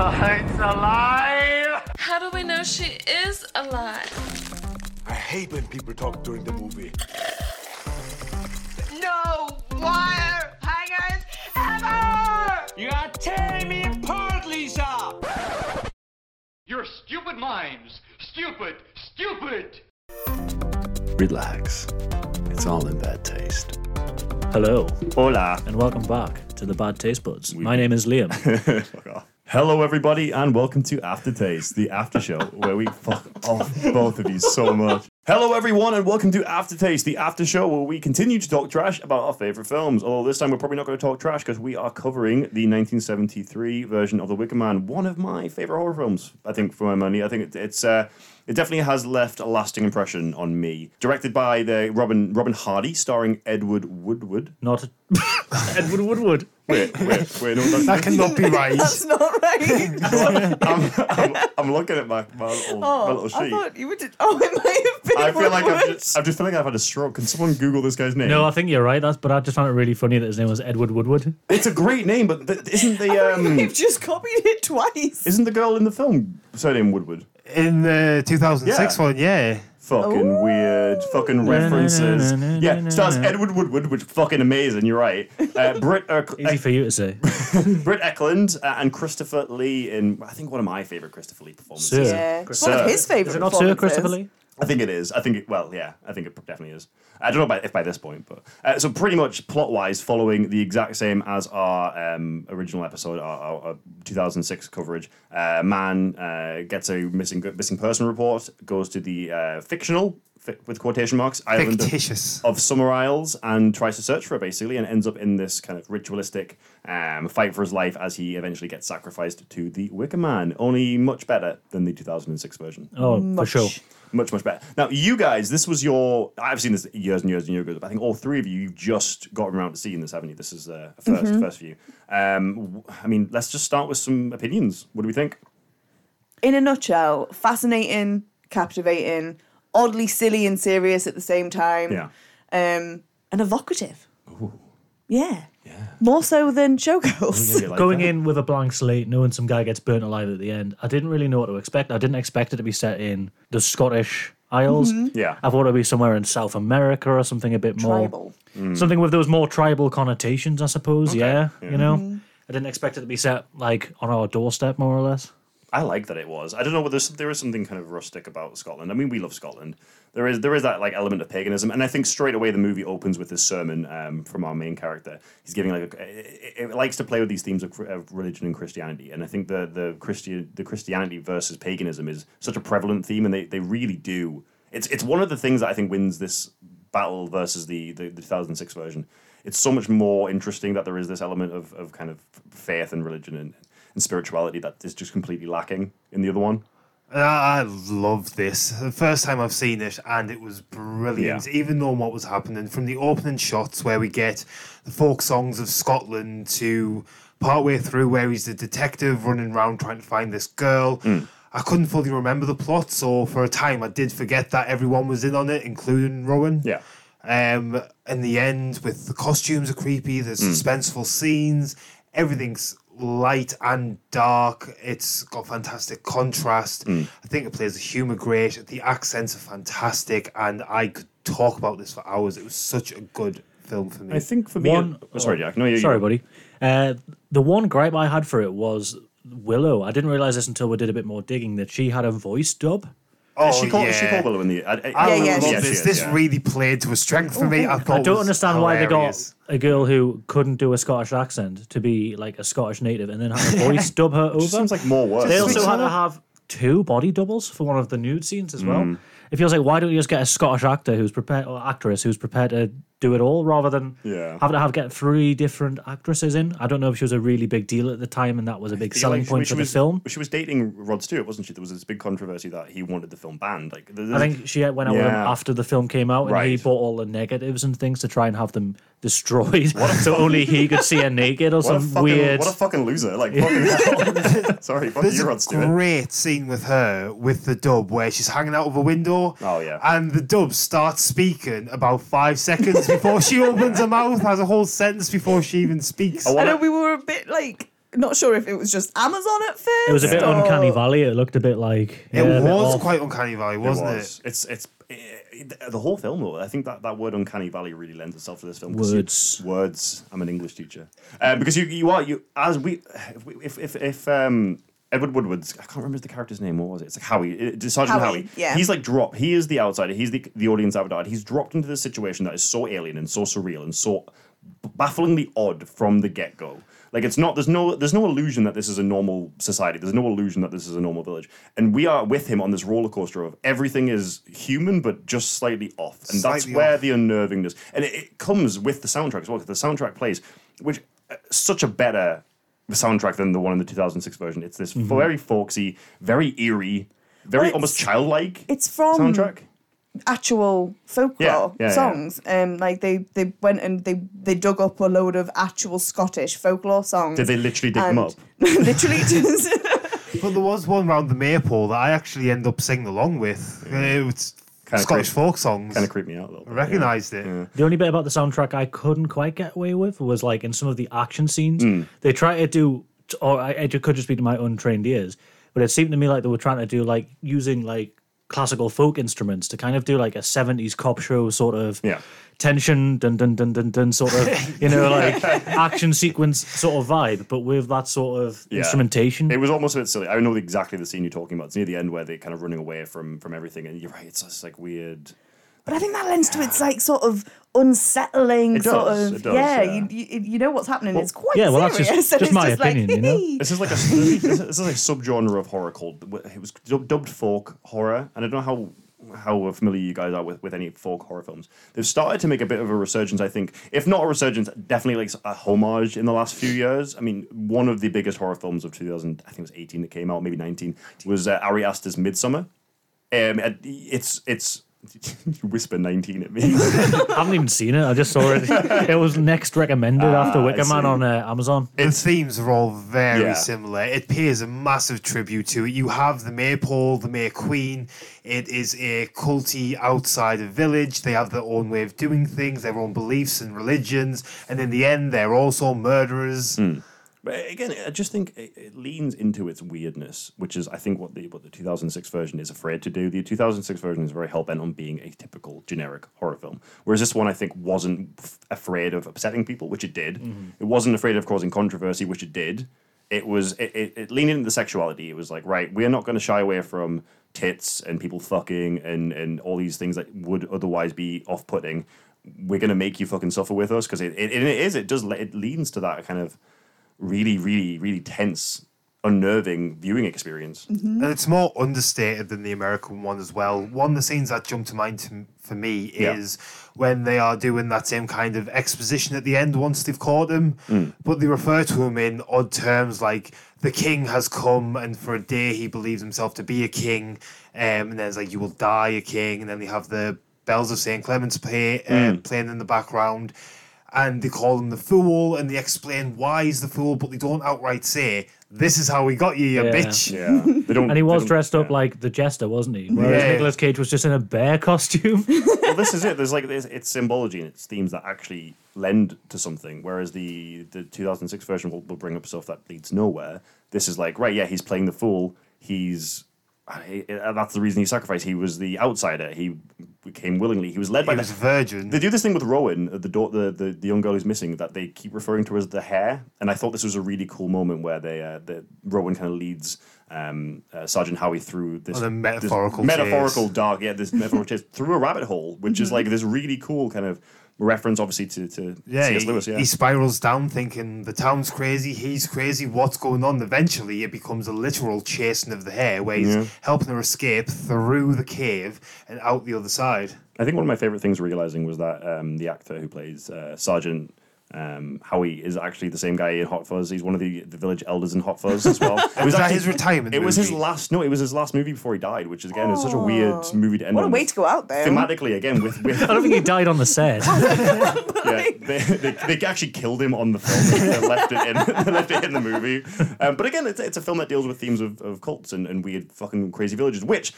It's alive! How do we know she is alive? I hate when people talk during the movie. No wire hangers ever! You are tearing me apart, Lisa! Your stupid minds! Stupid! Stupid! Relax. It's all in bad taste. Hello, Hola. and welcome back to the Bad Taste Buds. My name is Liam. Hello, everybody, and welcome to Aftertaste, the after show where we fuck off both of you so much. Hello, everyone, and welcome to Aftertaste, the after show where we continue to talk trash about our favorite films. Although this time we're probably not going to talk trash because we are covering the 1973 version of The Wicker Man, one of my favorite horror films. I think for my money, I think it, it's uh, it definitely has left a lasting impression on me. Directed by the Robin Robin Hardy, starring Edward Woodward. Not Edward Woodward. Wait, wait, wait, no, That cannot be right. That's not right. I'm, I'm, I'm looking at my, my little, my little Oh, I thought you would. Oh, it might have been. I feel like I've just, I'm just feeling like I've had a stroke. Can someone Google this guy's name? No, I think you're right. That's but I just found it really funny that his name was Edward Woodward. it's a great name, but th- isn't the um, You've just copied it twice. isn't the girl in the film surname Woodward? In the 2006 Yeah. one, yeah. Fucking weird, fucking references. Yeah, stars Edward Woodward, which fucking amazing. You're right. Uh, Britt, uh, Easy for you to say. Britt Ekland uh, and Christopher Lee in I think one of my favorite Christopher Lee performances. Sir. Yeah, it's Sir. one of his favourite. Is it not Sir Christopher Lee? I think it is. I think it, well, yeah, I think it definitely is. I don't know if by this point, but uh, so pretty much plot wise, following the exact same as our um, original episode, our, our, our 2006 coverage. Uh, man uh, gets a missing missing person report, goes to the uh, fictional fi- with quotation marks island of- Fictitious. of Summer Isles and tries to search for her basically, and ends up in this kind of ritualistic um, fight for his life as he eventually gets sacrificed to the Wicker Man. Only much better than the 2006 version Oh, for sure. much much better. Now, you guys, this was your. I've seen this years and years and years ago. But I think all three of you, you've just gotten around to seeing this, haven't you? This is uh, a 1st first for you. Um, w- I mean, let's just start with some opinions. What do we think? In a nutshell, fascinating, captivating, oddly silly and serious at the same time. Yeah. Um, and evocative. Yeah. Yeah. More so than Showgirls. Like Going that? in with a blank slate, knowing some guy gets burnt alive at the end, I didn't really know what to expect. I didn't expect it to be set in the Scottish Isles. Mm-hmm. Yeah. I thought it'd be somewhere in South America or something a bit more Tribal. Mm. something with those more tribal connotations, I suppose. Yeah, Yeah. you know, mm-hmm. I didn't expect it to be set like on our doorstep, more or less. I like that it was. I don't know, there's, there is something kind of rustic about Scotland. I mean, we love Scotland. There is there is that like element of paganism, and I think straight away the movie opens with this sermon um, from our main character. He's giving like a, it, it likes to play with these themes of, of religion and Christianity, and I think the the Christian the Christianity versus paganism is such a prevalent theme, and they, they really do. It's it's one of the things that I think wins this battle versus the the, the 2006 version. It's so much more interesting that there is this element of, of kind of faith and religion and, and spirituality that is just completely lacking in the other one. I love this. The first time I've seen it, and it was brilliant. Yeah. Even knowing what was happening from the opening shots, where we get the folk songs of Scotland, to partway through where he's the detective running around trying to find this girl. Hmm. I couldn't fully remember the plot, so for a time I did forget that everyone was in on it, including Rowan. Yeah. Um, in the end, with the costumes are creepy, the Hmm. suspenseful scenes, everything's light and dark. It's got fantastic contrast. Hmm. I think it plays the humor great. The accents are fantastic, and I could talk about this for hours. It was such a good film for me. I think for me, One- oh, sorry, Jack. No, you, Sorry, buddy. Uh, the one gripe I had for it was Willow. I didn't realize this until we did a bit more digging that she had a voice dub. Oh, Is she called, yeah. is she called Willow in the? I, I, I Yeah, yeah, love she this. is, this yeah. really played to a strength for me. I, I don't was understand why they got a girl who couldn't do a Scottish accent to be like a Scottish native and then have a voice dub her over. Seems like more work. They also had to have two body doubles for one of the nude scenes as well. Mm. It feels like why don't you just get a Scottish actor who's prepared or actress who's prepared to do it all rather than Yeah. having to have get three different actresses in. I don't know if she was a really big deal at the time and that was a big selling she- point she for the was, film. She was dating Rod Stewart, wasn't she? There was this big controversy that he wanted the film banned. Like, there- I think she uh, went out with him Yeah. after the film came out, and he bought all the negatives and things to try and have them destroyed, so only he could see her naked or what some fucking weird. what a fucking loser! Like, fucking hell. sorry, fuck There's you, Rod Stewart. great scene with her with the dub where she's hanging out of a window. Oh, yeah. And the dub starts speaking about five seconds before she opens her mouth, has a whole sentence before she even speaks. I I wanna- know we were a bit like not sure if it was just Amazon at first. It was a bit or- uncanny valley. It looked a bit like It yeah, a was quite uncanny valley, wasn't it it? It's it's it, the whole film though. I think that, that word uncanny valley really lends itself to this film. 'cause you- Words. words. I'm an English teacher. Uh, because you you are you as we if we- if if, if um. Edward Woodward's, I can't remember the character's name. What was it? It's like Howie, it's Sergeant Howie, Howie. yeah. He's like dropped. He is the outsider. He's the the audience avatar. He's dropped into this situation that is so alien and so surreal and so bafflingly odd from the get go. Like it's not. There's no. There's no illusion that this is a normal society. There's no illusion that this is a normal village. And we are with him on this roller coaster of everything is human but just slightly off. And that's Slightly where off. the unnervingness. And it, it comes with the soundtrack as well. 'cause The soundtrack plays, which uh, such a better soundtrack than the one in the 2006 version. It's this very folksy, very eerie, very Well, almost childlike It's from soundtrack. actual folklore Yeah, yeah, yeah. songs. Um, like they they went and they they dug up a load of actual Scottish folklore songs. Did they literally dig them up? literally just But there was one around the maypole that I actually end up singing along with. It was Kinda Scottish creep- folk songs. Kind of creeped me out a little. I bit, recognised it. The only bit about the soundtrack I couldn't quite get away with was like in some of the action scenes, Hmm. they try to do, or I, it could just be to my untrained ears, but it seemed to me like they were trying to do like using like classical folk instruments to kind of do like a 70s cop show sort of Yeah. tension, dun dun dun dun dun sort of, you know, like action sequence sort of vibe, but with that sort of Yeah. instrumentation. It was almost a bit silly. I know exactly the scene you're talking about. It's near the end where they're kind of running away from from everything, and you're right. It's just like weird. But I think that lends to its like sort of unsettling It sort of it does, yeah, yeah. You, you you know what's happening. it's quite yeah, well, that's serious. just- and just it's my just like, opinion, you know? This is like a this is like a subgenre of horror called it was dubbed folk horror, and I don't know how how familiar you guys are with, with any folk horror films. They've started to make a bit of a resurgence, I think. If not a resurgence, definitely like a homage in the last few years. I mean, one of the biggest horror films of 2000, I think it was 18 that came out, maybe 19, was uh, Ari Aster's Midsommar. Um, it's it's you whisper 19 at me. I haven't even seen it. I just saw it. it was next recommended after Ah, I Wicker Man on uh, Amazon. The themes are all very Yeah. similar. It pays a massive tribute to it. You have the maypole, the May Queen. It is a culty outside a village. They have their own way of doing things, their own beliefs and religions. And in the end, they're also murderers. But again, I just think it, it leans into its weirdness, which is, I think, what the what the 2006 version is afraid to do. The 2006 version is very hell bent on being a typical generic horror film, whereas this one, I think, wasn't f- afraid of upsetting people, which it did. Mm-hmm. It wasn't afraid of causing controversy, which it did. It was it, it, it leaned into the sexuality. It was like, right, we're not going to shy away from tits and people fucking and and all these things that would otherwise be off putting. We're going to make you fucking suffer with us because it, it, it is it does it leans to that kind of really, really, really tense, unnerving viewing experience. And it's more understated than the American one as well. One of the scenes that jumped to mind to, for me Yeah. is when they are doing that same kind of exposition at the end once they've caught him, Mm. but they refer to him in odd terms like the king has come and for a day he believes himself to be a king, um, and then it's like you will die a king, and then they have the bells of St. Clement's play, uh, Mm. playing in the background. And they call him the fool, and they explain why he's the fool, but they don't outright say, "This is how we got you, you Yeah. bitch." Yeah, they don't. And he was don't- dressed up yeah. like the jester, wasn't he? Whereas Yeah. Nicolas Cage was just in a bear costume. well, this is it. There's like it's, it's symbology and it's themes that actually lend to something. Whereas the the 2006 version will, will bring up stuff that leads nowhere. This is like right, yeah, he's playing the fool. He's I- I- that's the reason he sacrificed. He was the outsider. He came willingly. He was led by He the virgin. They do this thing with Rowan, uh, the, da- the the the young girl who's missing, that they keep referring to as the hare, and I thought this was a really cool moment where they uh, the Rowan kind of leads um, uh, Sergeant Howie through this On a this metaphorical metaphorical dark, yeah, this metaphorical chase through a rabbit hole, which is like this really cool kind of reference, obviously to to yeah, C.S. he, Lewis, yeah. he spirals down thinking the town's crazy, he's crazy, what's going on? Eventually, it becomes a literal chasing of the hare where he's Yeah. helping her escape through the cave and out the other side. I think one of my favorite things realizing was that um, the actor who plays uh, Sergeant um, Howie is actually the same guy in Hot Fuzz. He's one of the, the village elders in Hot Fuzz as well. It Was that actually- his retirement It was his last. No, it was his last movie before he died, which is again is such a weird movie to end What a way to go out there. Thematically, again with with I don't think he died on the set. yeah, they, they, they actually killed him on the film. they left it in. They left it in the movie. Um, but again, it's, it's a film that deals with themes of, of cults and, and weird fucking crazy villages, which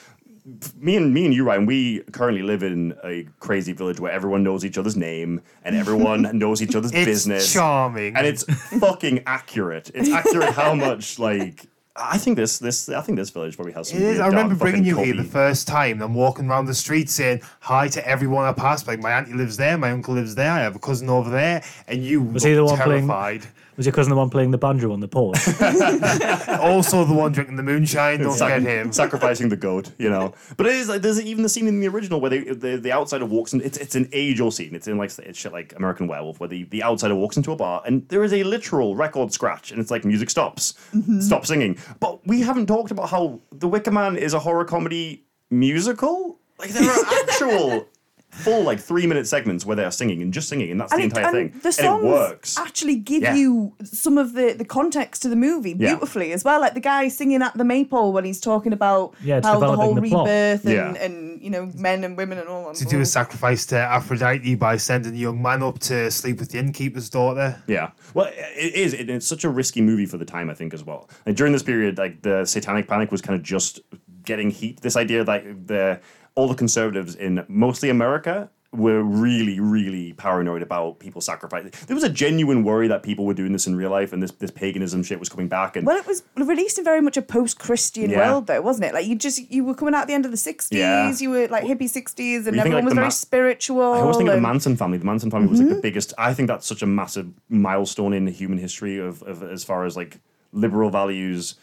me and me and you, Ryan, we currently live in a crazy village where everyone knows each other's name and everyone knows each other's It's business. charming. and it's fucking accurate. It's accurate how much like I think this this I think this village probably has some. It is. I remember bringing you fucking here the first time. and I'm walking around the street saying hi to everyone I pass. Like my auntie lives there, my uncle lives there, I have a cousin over there, and you Was he the one playing- terrified. Was your cousin the one playing the banjo on the porch? also, the one drinking the moonshine. Don't Sac- forget him. sacrificing the goat, you know. But it is like there's even the scene in the original where they, the the outsider walks in. It's it's an age old scene. It's in like it's shit like American Werewolf, where the, the outsider walks into a bar and there is a literal record scratch, and it's like music stops, mm-hmm. stop singing. But we haven't talked about how The Wicker Man is a horror comedy musical. Like there are actual. Full like three minute segments where they are singing and just singing, and that's the it- entire thing. the songs and it works. actually give Yeah. you some of the, the context to the movie Yeah. beautifully as well. Like the guy singing at the maypole when he's talking about Yeah, it's how the whole the rebirth and, Yeah. and you know men and women and all that. To do a sacrifice to Aphrodite by sending a young man up to sleep with the innkeeper's daughter. Yeah. Well, it is. It, it's such a risky movie for the time, I think, as well. Like during this period, like the Satanic Panic was kind of just getting heat. This idea, like the all the conservatives in mostly America were really, really paranoid about people sacrificing. There was a genuine worry that people were doing this in real life, and this this paganism shit was coming back. And Well, it was released in very much a post-Christian Yeah. world, though, wasn't it? Like you just you were coming out at the end of the '60s. Yeah. You were like hippie '60s, and think, everyone like, was the very ma- spiritual. I always think of the and- Manson family. The Manson family was like the mm-hmm. biggest. I think that's such a massive milestone in human history of, of as far as like liberal values,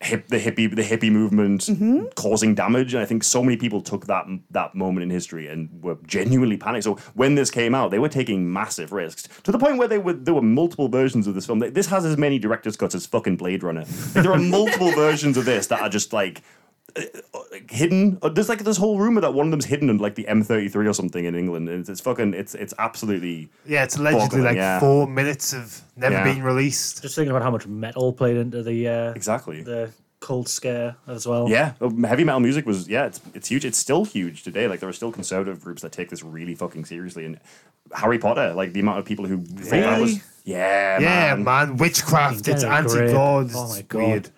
hip the hippie the hippie movement mm-hmm. causing damage. And I think so many people took that that moment in history and were genuinely panicked. So when this came out, they were taking massive risks to the point where they were there were multiple versions of this film. This has as many director's cuts as fucking Blade Runner. Like, there are multiple versions of this that are just like, hidden. uh, There's like this whole rumor that one of them's hidden in like the M33 or something in England. And it's, it's fucking. It's it's absolutely. Yeah, it's allegedly Boggling, like yeah. four minutes of never Yeah. being released. Just thinking about how much metal played into the uh, Exactly. the cold scare as well. Yeah, um, heavy metal music was yeah, it's it's huge. It's still huge today. Like there are still conservative groups that take this really fucking seriously. And Harry Potter, like the amount of people who thought that was Really? yeah, Yeah, man. man, witchcraft. It's anti-god. Oh my God. Weird.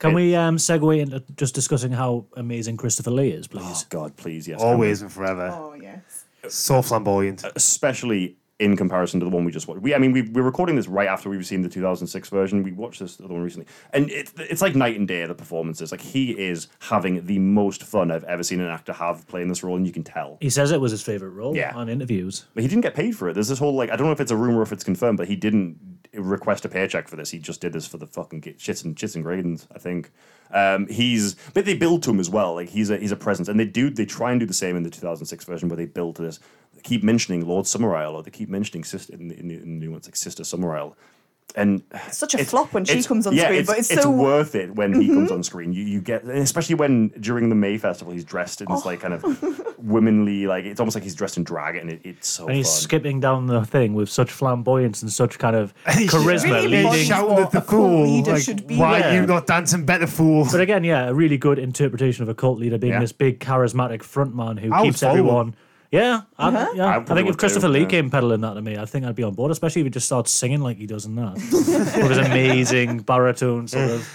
Can we um, segue into just discussing how amazing Christopher Lee is, please? Oh God, please, yes, Always and forever. Oh yes. So flamboyant. especially in comparison to the one we just watched. We, I mean, we, we're recording this right after we've seen the 2006 version. We watched this other one recently, and it's it's like night and day. The performances, like he is having the most fun I've ever seen an actor have playing this role, and you can tell. He says it was his favorite role Yeah. on interviews. But he didn't get paid for it. There's this whole like I don't know if it's a rumor or if it's confirmed, but he didn't request a paycheck for this. He just did this for the fucking shits and shits and gradins. I think um, he's but they build to him as well. Like he's a he's a presence, and they do they try and do the same in the 2006 version where they build to this. They keep mentioning Lord Summerisle, or they keep mentioning sister in the, in the, in the new ones like Sister Summerisle. And Such a it's- flop when she comes on yeah, screen, it's, but it's, it's so worth it when he comes mm-hmm. on screen. You you get, especially when during the May festival he's dressed in this like kind of oh. womanly, like it's almost like he's dressed in drag, and it, it's so And he's fun. skipping down the thing with such flamboyance and such kind of charisma, really leading. shouting at the a cult fool. leader Like, should be why like. are you not dancing better, fool? But again, yeah, a really good interpretation of a cult leader being Yeah. this big charismatic frontman who I keeps follow everyone. Yeah, I, Uh-huh. yeah. I I, think would if Christopher too, Lee yeah. came peddling that to me, I think I'd be on board, especially if he just starts singing like he does in that. With his amazing baritone sort of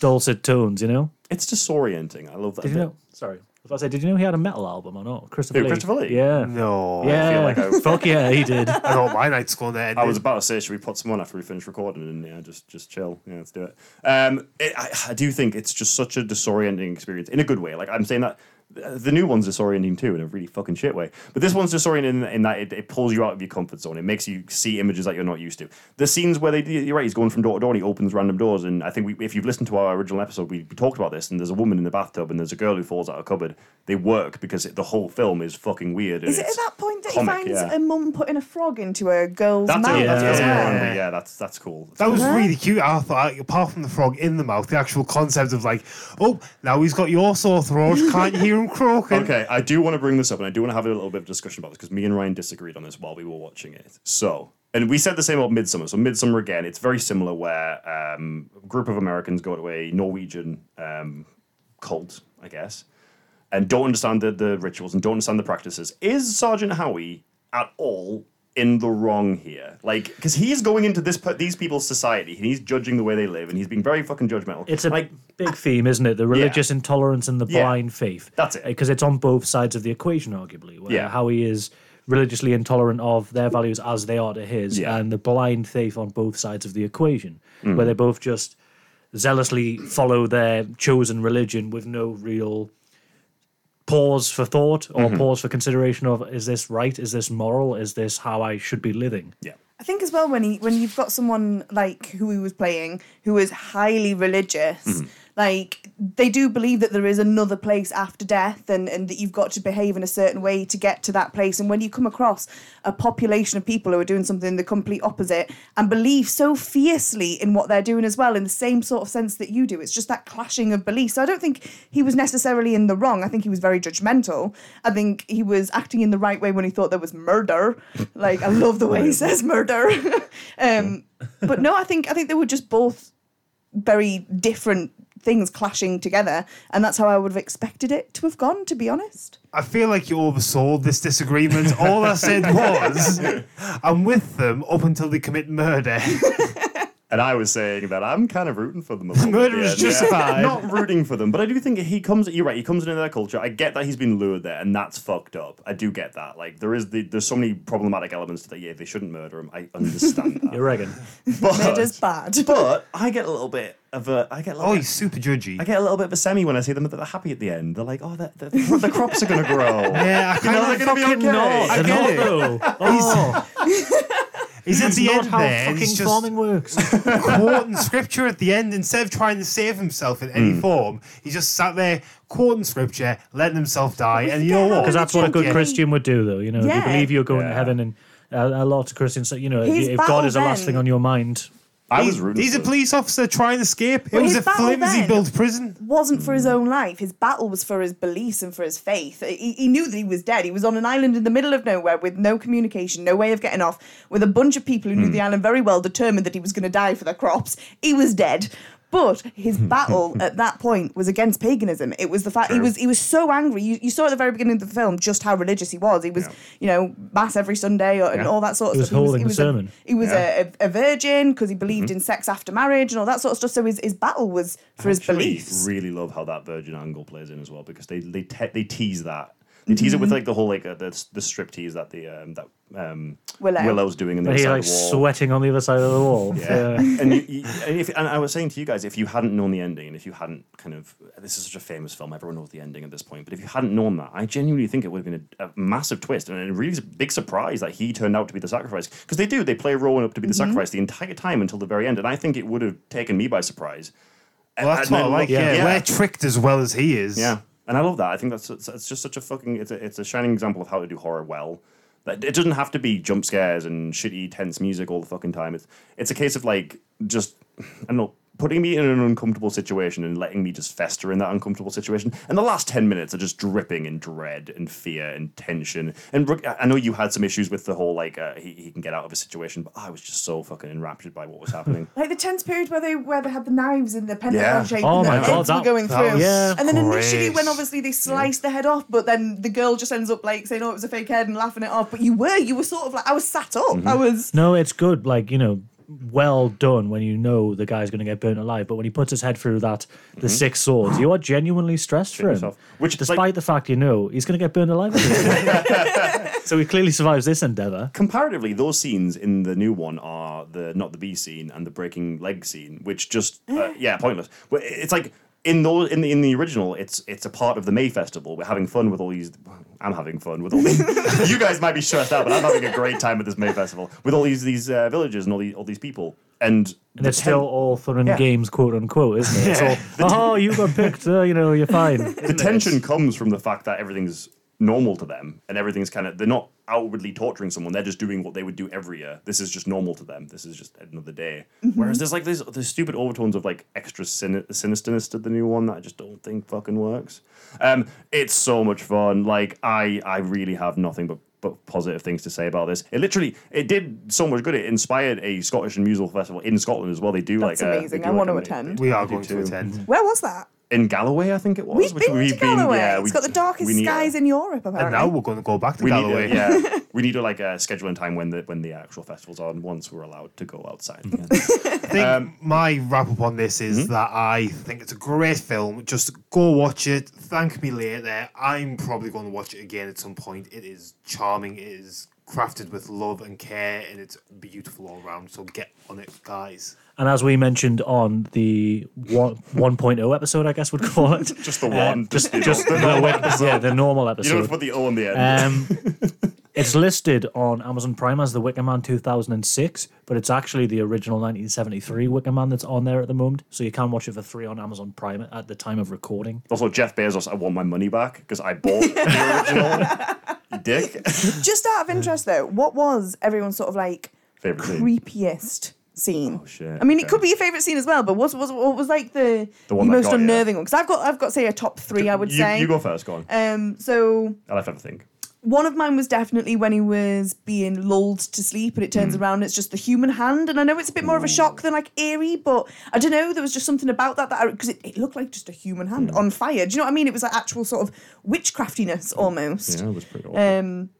dulcet tones, you know? It's disorienting. I love that. Did you bit. know? Sorry. I was about to say, did you know he had a metal album or not? Christopher Who, Lee. Christopher Lee? Yeah. no. Yeah. feel like I- Fuck yeah, he did. I know my night's going to end. I was about to say, should we put some on after we finish recording and yeah, just just chill? Yeah, let's do it. Um, it I, I do think it's just such a disorienting experience in a good way. Like I'm saying that the new one's disorienting too in a really fucking shit way. But this one's disorienting in, in that it, it pulls you out of your comfort zone. It makes you see images that you're not used to. The scenes where they, you're right, he's going from door to door and he opens random doors. And I think we, if you've listened to our original episode, we, we talked about this. And there's a woman in the bathtub and there's a girl who falls out of a cupboard. They work because it, the whole film is fucking weird. And Is it at that point that comic, he finds yeah. a mum putting a frog into a girl's That's mouth? it. That's yeah. well? Yeah. yeah, that's that's cool. That was really cute. I thought, apart from the frog in the mouth, the actual concept of like, oh, now he's got your sore throat. Can't hear him croaking? Okay, I do want to bring this up, and I do want to have a little bit of discussion about this because me and Ryan disagreed on this while we were watching it. So, and we said the same about Midsommar. So, Midsommar again, it's very similar, where um, a group of Americans go to a Norwegian um, cult, I guess, and don't understand the, the rituals and don't understand the practices. Is Sergeant Howie at all in the wrong here. Like, because he's going into this these people's society and he's judging the way they live and he's being very fucking judgmental. It's a like, big theme, isn't it? The religious intolerance and the Yeah. blind faith. That's it. Because it's on both sides of the equation, arguably. Where Yeah. Howie is religiously intolerant of their values as they are to his, Yeah. and the blind faith on both sides of the equation, Mm. where they both just zealously follow their chosen religion with no real pause for thought or Mm-hmm. pause for consideration of is this right is this moral is this how i should be living yeah. I think as well when he when you've got someone like who he was playing who is highly religious, Mm-hmm. Like they do believe that there is another place after death and, and that you've got to behave in a certain way to get to that place. And when you come across a population of people who are doing something the complete opposite and believe so fiercely in what they're doing as well, in the same sort of sense that you do, it's just that clashing of beliefs. So I don't think he was necessarily in the wrong. I think he was very judgmental. I think he was acting in the right way when he thought there was murder. Like I love the way he says murder. um, but no, I think I think they were just both very different things clashing together, and that's how I would have expected it to have gone. To be honest, I feel like you oversold this disagreement. All I said was, I'm with them up until they commit murder. And I was saying that I'm kind of rooting for them. A little Murder at is end. justified. Not rooting for them, but I do think he comes. You're right. He comes into their culture. I get that he's been lured there, and that's fucked up. I do get that. Like there is the, there's so many problematic elements to that. Yeah, they shouldn't murder him. I understand that. you reckon but, murder's bad. but I get a little bit of a. I get a little. Oh, bit- he's super judgy. I get a little bit of a semi when I see them that they're happy at the end. They're like, oh, the, the, the crops are going to grow. Yeah, I You kind know, of they're going to be Fucking okay. not. I They're get not, it. though. Oh, He's at the not end how there, and fucking he's just farming works. quoting scripture at the end instead of trying to save himself in Hmm. any form. He just sat there quoting scripture, letting himself die, and you know what? Because that's what a good Christian would do, though. You know, if you Yeah. believe you're going to heaven, and uh, a lot of Christians say, you know, if, His if God is the last then- thing on your mind, I was He's- rooting He's a police officer trying to escape. It was a flimsy built prison. wasn't for his own life. His battle was for his beliefs and for his faith. He, he knew that he was dead. He was on an island in the middle of nowhere with no communication, no way of getting off, with a bunch of people who knew hmm. the island very well, determined that he was going to die for their crops. He was dead. But his battle at that point was against paganism. It was the fact he was he was so angry. You, you saw at the very beginning of the film just how religious he was. He was, Yeah. you know, mass every Sunday or, and Yeah. all that sort of He was stuff. holding the a- sermon. he was Yeah. a, a, a virgin because he believed mm-hmm. in sex after marriage and all that sort of stuff. So his, his battle was for his actually beliefs. really love how that virgin angle plays in as well because they they te- they tease that they tease it with like the whole like uh, the the strip tease that the um, that um, Willow. Willow's doing in the he other like side of the wall. sweating on the other side of the wall. Yeah, and, you, you, and, if, and I was saying to you guys, if you hadn't known the ending, and if you hadn't kind of, this is such a famous film, everyone knows the ending at this point. But if you hadn't known that, I genuinely think it would have been a, a massive twist and a really big surprise that he turned out to be the sacrifice. Because they do, they play Rowan up to be the sacrifice the entire time until the very end, and I think it would have taken me by surprise. Well, that's And what I then like. look- Yeah, we're tricked as well as he is. yeah, and I love that. I think that's it's, just such a fucking it's a it's a shining example of how to do horror well. It doesn't have to be jump scares and shitty tense music all the fucking time. It's it's a case of like just I don't know putting me in an uncomfortable situation and letting me just fester in that uncomfortable situation. And the last ten minutes are just dripping in dread and fear and tension. And I I know you had some issues with the whole like uh, he he can get out of a situation, but I was just so fucking enraptured by what was happening. Like the tense period where they where they had the knives in the pentagon Yeah. shape Oh and my the God, heads that- were going that through. Yeah. And then initially great. when obviously they sliced the head off, but then the girl just ends up like saying, Oh, it was a fake head and laughing it off. But you were, you were sort of like I was sat up. Mm-hmm. I was No, it's good. Like you know, well done when you know the guy's going to get burnt alive. But when he puts his head through that, the six swords, you are genuinely stressed for him. yourself. Which, despite like- the fact you know he's going to get burnt alive. so he clearly survives this endeavor. comparatively, those scenes in the new one are the not the bee scene and the breaking leg scene, which just uh, yeah, pointless. It's like in those in the in the original, it's it's a part of the May Festival. We're having fun with all these. I'm having fun with all these. you guys might be stressed out, but I'm having a great time at this May Festival with all these these uh, villages and all these all these people. And, And the it's ten- still all fun and Yeah. games, quote unquote, isn't it? It's all, oh, you got picked, uh, you know, you're fine. the tension comes from the fact that everything's normal to them and everything's kind of they're not outwardly torturing someone they're just doing what they would do every year this is just normal to them this is just another day whereas there's like these there's stupid overtones of like extra sin- sinisterness to the new one that i just don't think fucking works um it's so much fun like i i really have nothing but but positive things to say about this. It literally, it did so much good. It inspired a Scottish and musical festival in Scotland as well. They do That's like a- amazing. they do I like want to mini- attend. We are going to attend. Where was that? In Galloway, I think it was. We've which been to Galloway. yeah, it's we- got the darkest need skies in Europe, apparently. And now we're going to go back to we Galloway. need to, yeah, we need to like uh, schedule in time when the when the actual festival's on. Once we're allowed to go outside again. I think Um, my wrap up on this is that I think it's a great film. Just go watch it. Thank me later. I'm probably going to watch it again at some point. It is charming. It is crafted with love and care, and it's beautiful all around. So get on it, guys. And as we mentioned on the one, 1.0 episode, I guess we'd call it. Just the one, just, the- just the the, normal yeah, the normal you don't episode. to put the O on the end. Um, it's listed on Amazon Prime as The Wicker Man 2006, but it's actually the original 1973 Wicker Man that's on there at the moment. So you can watch it for free on Amazon Prime at the time of recording. also, Jeff Bezos, I want my money back because I bought the original. you dick. Just out of interest, though, what was everyone's sort of like Favorite scene. creepiest scene? Oh, shit, I mean, it okay. could be your favorite scene as well, but what was what was like the, The one that most got you. unnerving one? Because I've got I've got say a top three. I would you, say. you go first. Go on. Um, so I'll have to have a think. One of mine was definitely when he was being lulled to sleep, and it Hmm. turns around, and it's just the human hand. And I know it's a bit more of a shock than like eerie, but I don't know. There was just something about that that because it, it looked like just a human hand Hmm. on fire. Do you know what I mean? It was like actual sort of witchcraftiness almost. Yeah, it was pretty awful. Um,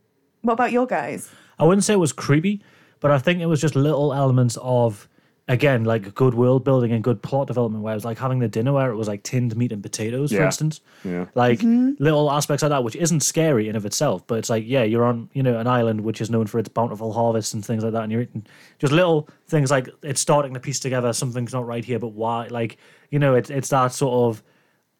what about your guys? I wouldn't say it was creepy, but I think it was just little elements of, again, like good world building and good plot development. Where it was like having the dinner where it was like tinned meat and potatoes, for Yeah. instance. Yeah. Like Mm-hmm. little aspects like that, which isn't scary in of itself, but it's like, yeah, you're on, you know, an island which is known for its bountiful harvests and things like that, and you're eating just little things like it's starting to piece together. Something's not right here, but why? Like, you know, it's it's that sort of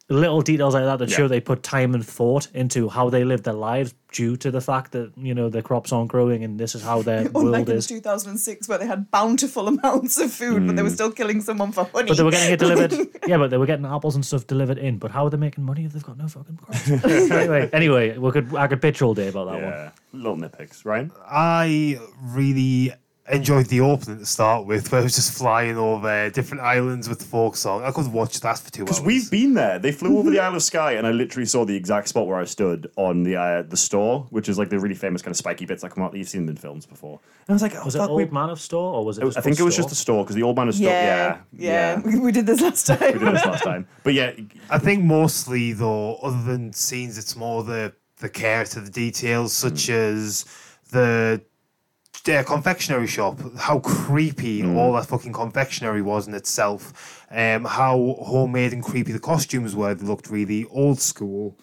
little details like that that Yeah. show they put time and thought into how they live their lives due to the fact that you know the crops aren't growing and this is how their Unlike world in is. 2006, where they had bountiful amounts of food, but they were still killing someone for honey. Mm. But they were getting it delivered. yeah, but they were getting apples and stuff delivered in. But how are they making money if they've got no fucking crops? anyway, anyway, we could I could pitch all day about that one. yeah. Little nitpicks, right? I really enjoyed the opening to start with, where it was just flying over different islands with the folk song. I could watch that for two hours. Because we've been there. They flew over the Isle of Skye, and I literally saw the exact spot where I stood on the uh, the Storr, which is like the really famous kind of spiky bits that come out that you've seen in films before. And I was like, oh, Was it fuck, Old we- Man of Storr or was it? Just I think it called was just the Storr because the old man of Storr. yeah, Yeah, yeah, We, we did this last time. We did this last time, but yeah, I think mostly though, other than scenes, it's more the the care to the details, such as the uh, confectionery shop. How creepy all that fucking confectionery was in itself. Um, how homemade and creepy the costumes were. They looked really old school.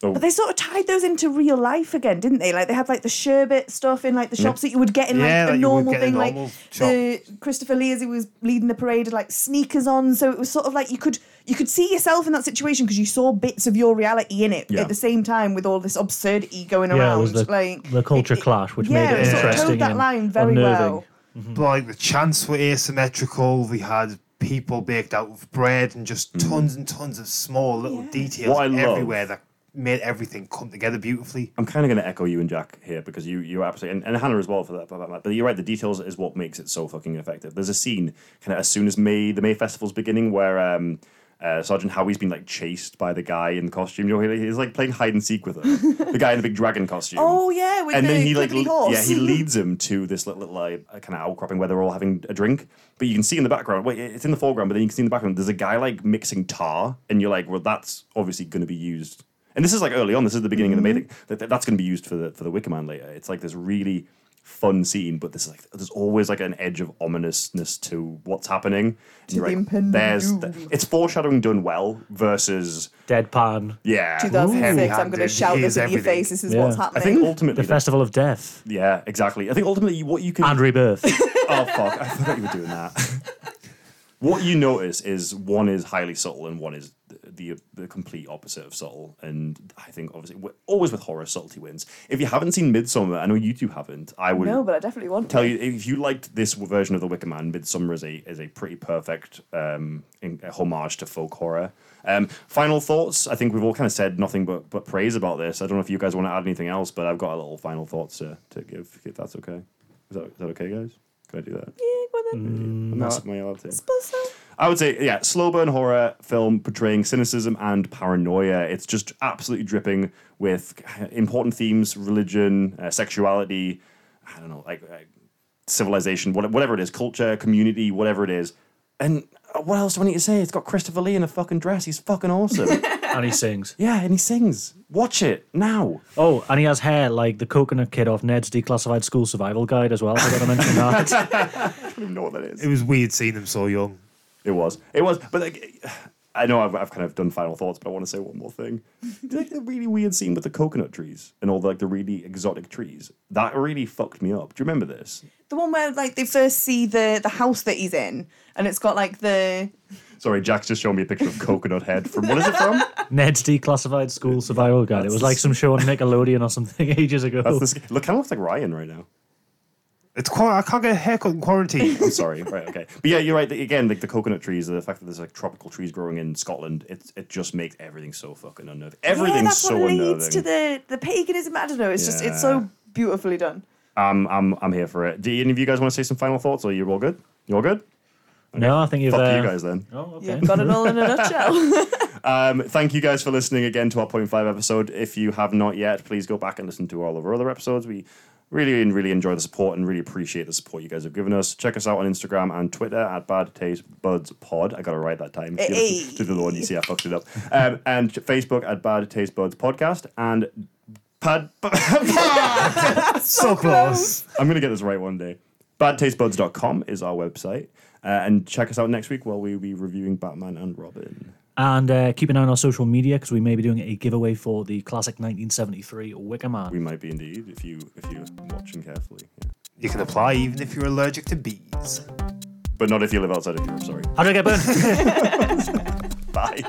But they sort of tied those into real life again, didn't they? Like they had like the sherbet stuff in like the shops that you would get in like Yeah, a like you normal thing. a Like normal the Christopher Lee as he was leading the parade had like sneakers on, so it was sort of like you could you could see yourself in that situation because you saw bits of your reality in it Yeah. at the same time with all this absurdity going Yeah, it around. was the, like the culture it- it- clash, which yeah, made it sort of interesting towed that line very unnerving. well. But like the chants were asymmetrical. We had people baked out of bread and just tons and tons of small little details What love- everywhere that made everything come together beautifully. I'm kind of going to echo you and Jack here because you you absolutely and, and Hannah as well for that. But, but you're right. The details is what makes it so fucking effective. There's a scene kind of as soon as May the May festival's beginning where um, uh, Sergeant Howie's been like chased by the guy in costume. You know, he- he's like playing hide and seek with him. the guy in the big dragon costume. Oh yeah, with and the then he like le- yeah he leads him to this little, little uh, kind of outcropping where they're all having a drink. But you can see in the background wait it's in the foreground but then you can see in the background there's a guy like mixing tar and you're like well that's obviously going to be used. And this is like early on. This is the beginning of the May thing. That, that- that's going to be used for the for the Wicker Man later. It's like this really fun scene but there's like there's always like an edge of ominousness to what's happening and you're the like, impending there's doom. it's foreshadowing done well versus Deadpan, yeah 2006. I'm going to shout this here's at your face. This is Yeah. what's I think ultimately the the- Festival of Death, yeah exactly I think ultimately what you can and Rebirth. oh fuck! I forgot you were doing that. what you notice is one is highly subtle and one is the, the the complete opposite of subtle. And I think obviously w- always with horror, subtlety wins. If you haven't seen Midsommar, I know you two haven't. I would no, but I definitely want tell to. you if you liked this version of the Wicker Man, Midsommar is a is a pretty perfect um, in, a homage to folk horror. Um, final thoughts. I think we've all kind of said nothing but but praise about this. I don't know if you guys want to add anything else, but I've got a little final thoughts to, to give. If that's okay. Is that, is that okay, guys? Can I do that? Yeah, go on then. I'm not, am I allowed to? Suppose so. I would say, yeah, slow burn horror film portraying cynicism and paranoia. It's just absolutely dripping with important themes, religion, uh, sexuality, I don't know, like, like civilization, whatever it is, culture, community, whatever it is. And uh, what else do I need to say? It's got Christopher Lee in a fucking dress. He's fucking awesome. and he sings. yeah, and he sings. Watch it now. Oh, and he has hair like the coconut kid off Ned's Declassified School Survival Guide as well. I forgot to mention that. I don't even know what that is. It was weird seeing him so young. It was. It was. But like, I know I've, I've kind of done final thoughts, but I want to say one more thing. Do you like the really weird scene with the coconut trees and all the, like the really exotic trees? That really fucked me up. Do you remember this? The one where like they first see the the house that he's in, and it's got like the Sorry, Jack's just showing me a picture of Coconut Head from what is it from? Ned's Declassified School Survival Guide. It was like some show on Nickelodeon or something ages ago. That's this, look, kind of looks like Ryan right now. It's quite. I can't get a haircut in quarantine. I'm sorry. Right. Okay. But yeah, you're right. Again, like the coconut trees, the fact that there's like tropical trees growing in Scotland, it it just makes everything so fucking unnerving. Everything's yeah, that's so what unnerving. leads to the the paganism. I don't know. It's just it's so beautifully done. I'm I'm I'm here for it. Do any of you guys want to say some final thoughts, or you're all good? You're all good? No, I think you've. Fuck uh, you guys then. Oh, okay. You've got it all in a nutshell. Um, thank you guys for listening again to our point five episode. If you have not yet, please go back and listen to all of our other episodes. We really really enjoy the support and really appreciate the support you guys have given us. Check us out on Instagram and Twitter at Bad Taste Buds Pod. I got it right that time. Hey. to the one you see, I fucked it up. Um, and Facebook at Bad Taste Buds Podcast and Pad. so close. I'm gonna get this right one day. BadTasteBuds.com is our website. Uh, and check us out next week while we'll be reviewing Batman and Robin. And uh, keep an eye on our social media because we may be doing a giveaway for the classic 1973 Wicker Man. We might be indeed if you if you're watching carefully. Yeah. You can apply even if you're allergic to bees. But not if you live outside of Europe, sorry. How do I get burned? Bye.